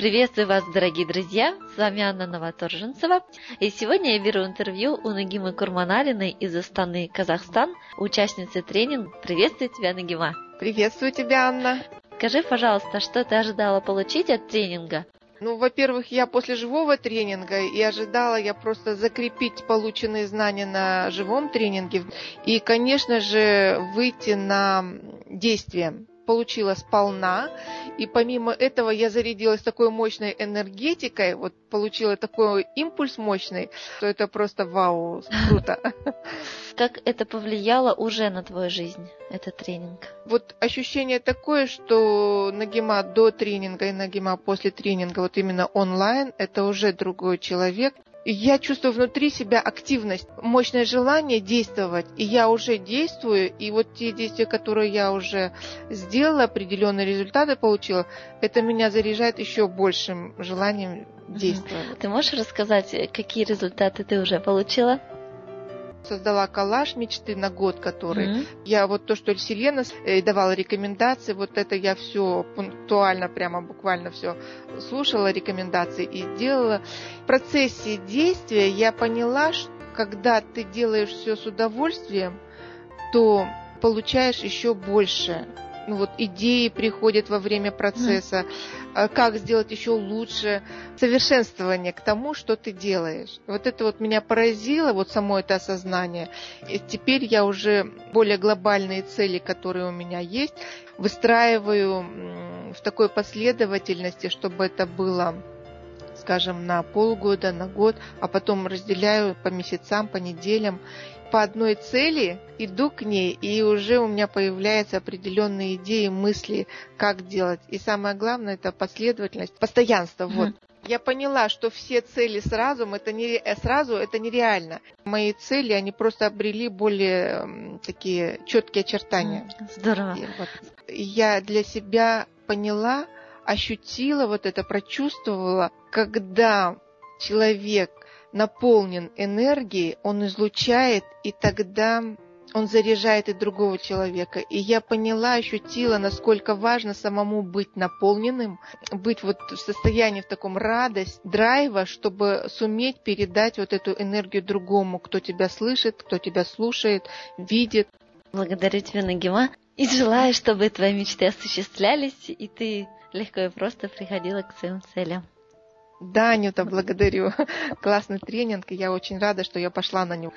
Приветствую вас, дорогие друзья! С вами Анна Новоторженцева. И сегодня я беру интервью у Нагимы Курманалиной из Астаны, Казахстан, участницы тренинга. Приветствую тебя, Нагима! Приветствую тебя, Анна! Скажи, пожалуйста, что ты ожидала получить от тренинга? Ну, во-первых, я после живого тренинга и ожидала я просто закрепить полученные знания на живом тренинге и, конечно же, выйти на действие получила сполна, и помимо этого я зарядилась такой мощной энергетикой, вот получила такой импульс мощный, что это просто вау, круто. Как это повлияло уже на твою жизнь, этот тренинг? Вот ощущение такое, что Нагима до тренинга и Нагима после тренинга, вот именно онлайн, это уже другой человек я чувствую внутри себя активность, мощное желание действовать, и я уже действую, и вот те действия, которые я уже сделала, определенные результаты получила, это меня заряжает еще большим желанием действовать. Ты можешь рассказать, какие результаты ты уже получила? Создала коллаж мечты на год, который mm-hmm. я вот то, что Селена э, давала рекомендации, вот это я все пунктуально, прямо буквально все слушала рекомендации и делала. В процессе действия я поняла, что когда ты делаешь все с удовольствием, то получаешь еще больше ну вот идеи приходят во время процесса, mm. как сделать еще лучше, совершенствование к тому, что ты делаешь. Вот это вот меня поразило, вот само это осознание. И теперь я уже более глобальные цели, которые у меня есть, выстраиваю в такой последовательности, чтобы это было скажем, на полгода, на год, а потом разделяю по месяцам, по неделям по одной цели, иду к ней, и уже у меня появляются определенные идеи, мысли, как делать. И самое главное, это последовательность, постоянство. Mm-hmm. Вот. Я поняла, что все цели сразу, это не, э, сразу это нереально. Мои цели, они просто обрели более такие четкие очертания. Здорово. И вот я для себя поняла, ощутила вот это, прочувствовала, когда человек наполнен энергией, он излучает, и тогда он заряжает и другого человека. И я поняла, ощутила, насколько важно самому быть наполненным, быть вот в состоянии в таком радость, драйва, чтобы суметь передать вот эту энергию другому, кто тебя слышит, кто тебя слушает, видит. Благодарю тебя, Нагима, и желаю, чтобы твои мечты осуществлялись, и ты легко и просто приходила к своим целям. Да, Анюта, благодарю. Классный тренинг, и я очень рада, что я пошла на него.